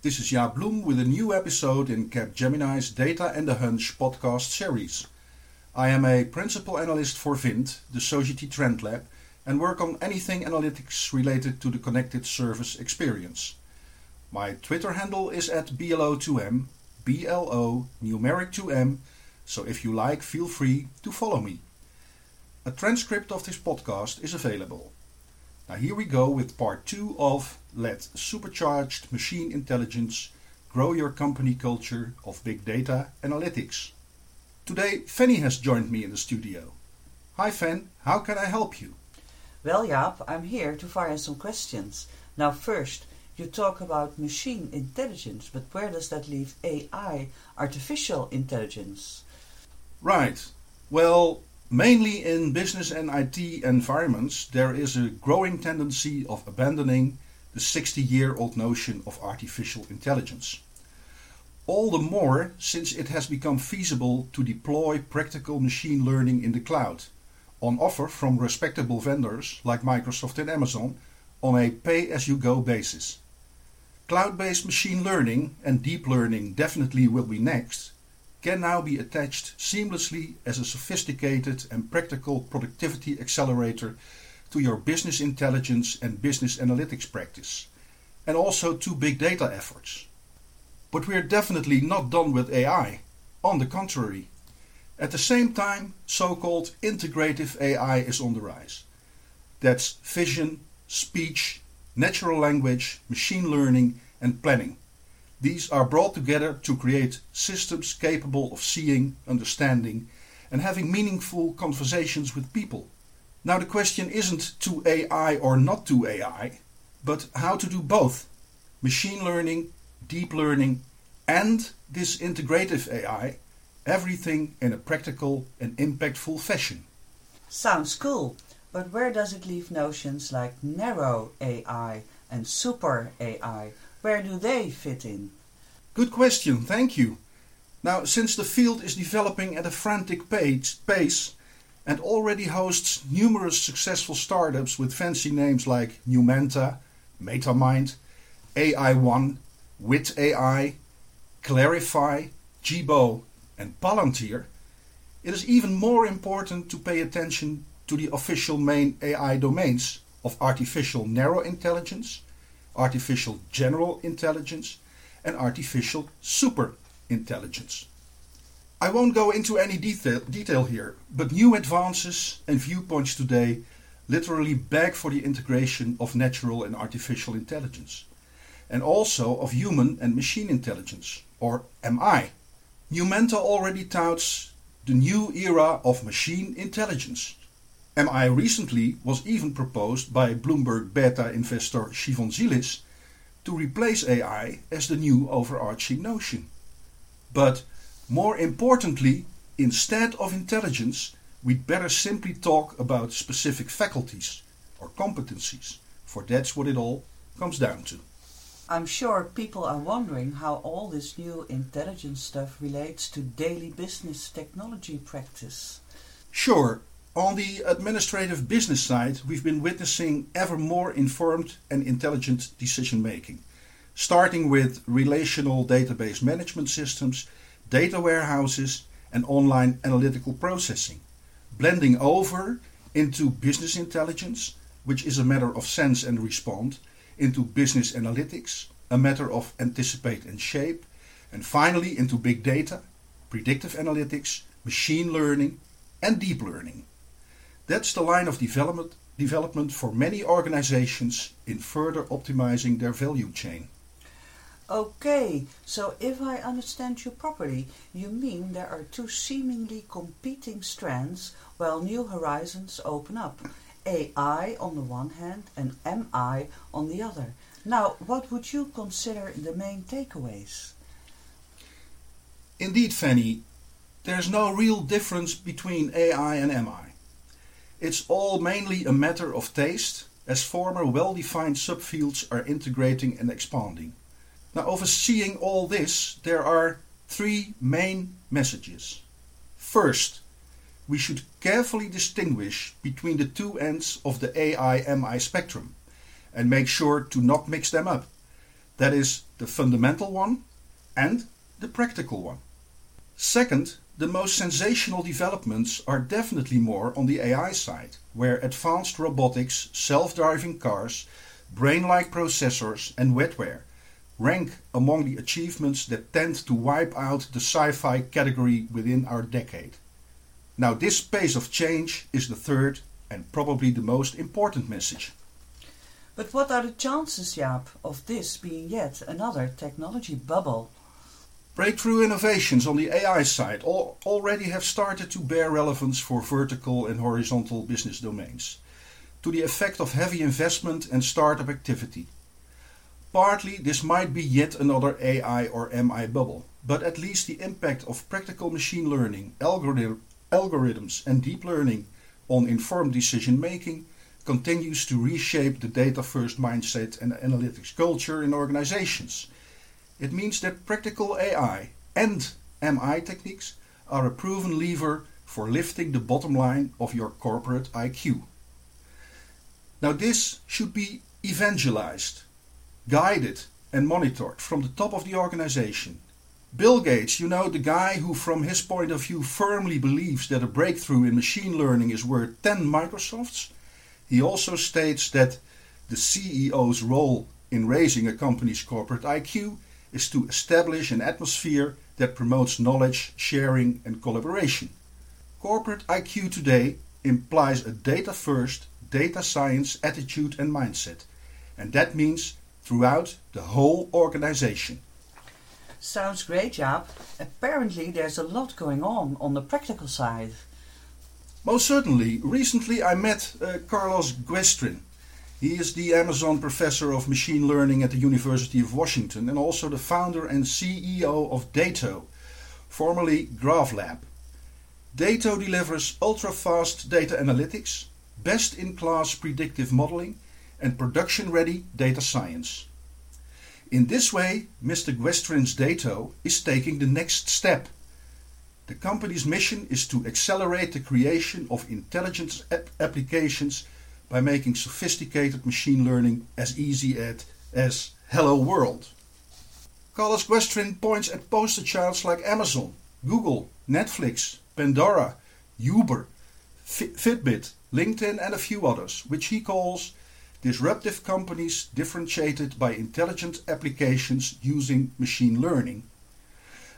This is Jaap Bloem with a new episode in Capgemini's Data and the Hunch podcast series. I am a principal analyst for Vint, the Sogeti Trend Lab, and work on anything analytics related to the connected service experience. My Twitter handle is at BLO2M, BLO numeric 2M, so if you like, feel free to follow me. A transcript of this podcast is available. Now, here we go with part two of Let Supercharged Machine Intelligence Grow Your Company Culture of Big Data Analytics. Today, Fanny has joined me in the studio. Hi, Fan, how can I help you? Well, Jaap, I'm here to fire some questions. Now, first, you talk about machine intelligence, but where does that leave AI, artificial intelligence? Right. Well, Mainly in business and IT environments, there is a growing tendency of abandoning the 60 year old notion of artificial intelligence. All the more since it has become feasible to deploy practical machine learning in the cloud, on offer from respectable vendors like Microsoft and Amazon on a pay as you go basis. Cloud based machine learning and deep learning definitely will be next, can now be attached seamlessly as a sophisticated and practical productivity accelerator to your business intelligence and business analytics practice, and also to big data efforts. But we are definitely not done with AI. On the contrary, at the same time, so called integrative AI is on the rise. That's vision, speech, natural language, machine learning, and planning. These are brought together to create systems capable of seeing, understanding, and having meaningful conversations with people. Now, the question isn't to AI or not to AI, but how to do both machine learning, deep learning, and this integrative AI, everything in a practical and impactful fashion. Sounds cool, but where does it leave notions like narrow AI and super AI? Where do they fit in? Good question, thank you. Now, since the field is developing at a frantic pace and already hosts numerous successful startups with fancy names like Numenta, MetaMind, AI1, Wit AI, Clarifai, Jibo, and Palantir, it is even more important to pay attention to the official main AI domains of artificial narrow intelligence, artificial general intelligence, and artificial super intelligence. I won't go into any detail, detail here, but new advances and viewpoints today literally beg for the integration of natural and artificial intelligence, and also of human and machine intelligence, or MI. Numenta already touts the new era of machine intelligence. MI recently was even proposed by Bloomberg beta investor Shivon Zilis to replace AI as the new overarching notion. But more importantly, instead of intelligence, we'd better simply talk about specific faculties or competencies, for that's what it all comes down to. I'm sure people are wondering how all this new intelligence stuff relates to daily business technology practice. Sure, on the administrative business side, we've been witnessing ever more informed and intelligent decision making, starting with relational database management systems, data warehouses, and online analytical processing, blending over into business intelligence, which is a matter of sense and respond, into business analytics, a matter of anticipate and shape, and finally into big data, predictive analytics, machine learning, and deep learning. That's the line of development, development for many organizations in further optimizing their value chain. Okay, so if I understand you properly, you mean there are two seemingly competing strands while new horizons open up. AI on the one hand and MI on the other. Now, what would you consider the main takeaways? Indeed, Fanny, there's no real difference between AI and MI. It's all mainly a matter of taste, as former well-defined subfields are integrating and expanding. Now, overseeing all this, there are three main messages. First, we should carefully distinguish between the two ends of the AI MI spectrum and make sure to not mix them up. That is the fundamental one and the practical one. Second, the most sensational developments are definitely more on the AI side, where advanced robotics, self-driving cars, brain-like processors and wetware rank among the achievements that tend to wipe out the sci-fi category within our decade. Now this pace of change is the third and probably the most important message. But what are the chances, Jaap, of this being yet another technology bubble? Breakthrough innovations on the AI side al already have started to bear relevance for vertical and horizontal business domains, to the effect of heavy investment and startup activity. Partly this might be yet another AI or MI bubble, but at least the impact of practical machine learning, algorithm, algorithms and deep learning on informed decision making continues to reshape the data first mindset and analytics culture in organizations. It means that practical AI and MI techniques are a proven lever for lifting the bottom line of your corporate IQ. Now, this should be evangelized guided and monitored from the top of the organization. Bill Gates, you know, the guy who, from his point of view, firmly believes that a breakthrough in machine learning is worth 10 Microsofts, he also states that the CEO's role in raising a company's corporate IQ is to establish an atmosphere that promotes knowledge sharing and collaboration. Corporate IQ today implies a data first, data science attitude and mindset, and that means throughout the whole organization. Sounds great, Jaap. Apparently there's a lot going on on the practical side. Most certainly. Recently I met uh, Carlos Guestrin. He is the Amazon Professor of Machine Learning at the University of Washington and also the founder and CEO of Dato, formerly GraphLab. Dato delivers ultra-fast data analytics, best-in-class predictive modeling and production-ready data science. In this way, Mr. Guestrin's Dato is taking the next step. The company's mission is to accelerate the creation of intelligence ap applications by making sophisticated machine learning as easy at, as Hello World. Carlos Guestrin points at poster childs like Amazon, Google, Netflix, Pandora, Uber, Fitbit, LinkedIn and a few others, which he calls disruptive companies differentiated by intelligent applications using machine learning.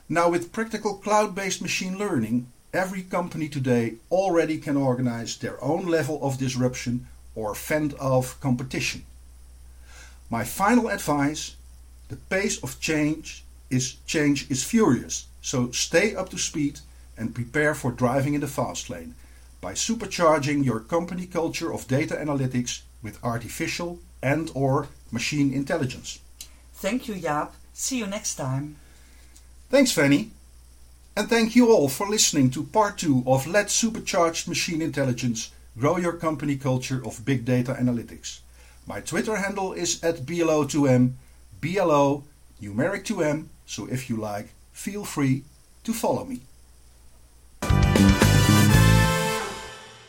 Now with practical cloud-based machine learning, every company today already can organize their own level of disruption or fend off competition. My final advice, the pace of change is change is furious, so stay up to speed and prepare for driving in the fast lane by supercharging your company culture of data analytics with artificial and or machine intelligence. Thank you, Jaap. See you next time. Thanks, Fanny. And thank you all for listening to part two of Let Supercharged Machine Intelligence Grow Your Company Culture of Big Data Analytics. My Twitter handle is at BLO2M, BLO numeric 2M, so if you like, feel free to follow me.